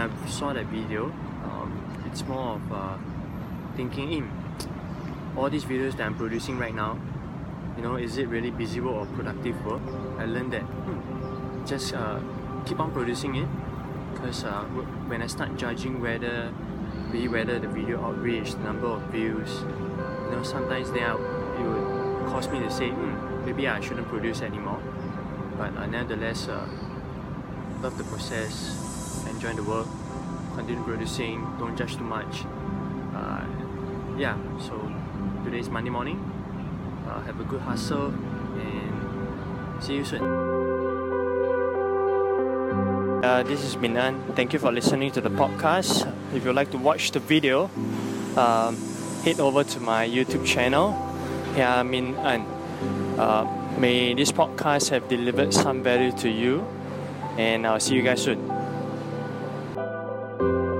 I saw that video, um, it's more of uh, thinking in all these videos that I'm producing right now, you know, is it really busy work or productive work? I learned that hmm, just uh, keep on producing it because uh, when I start judging whether be whether the video outreach, the number of views, you know, sometimes then it would cause me to say, hmm, maybe I shouldn't produce anymore. But uh, nevertheless, uh, love the process, enjoy the work, continue producing, don't judge too much. Uh, yeah, so today is Monday morning. Uh, have a good hustle and see you soon. Uh, this is Minan. Thank you for listening to the podcast. If you'd like to watch the video, um, head over to my YouTube channel. Yeah, Min. Uh, may this podcast have delivered some value to you, and I'll see you guys soon. Thank you.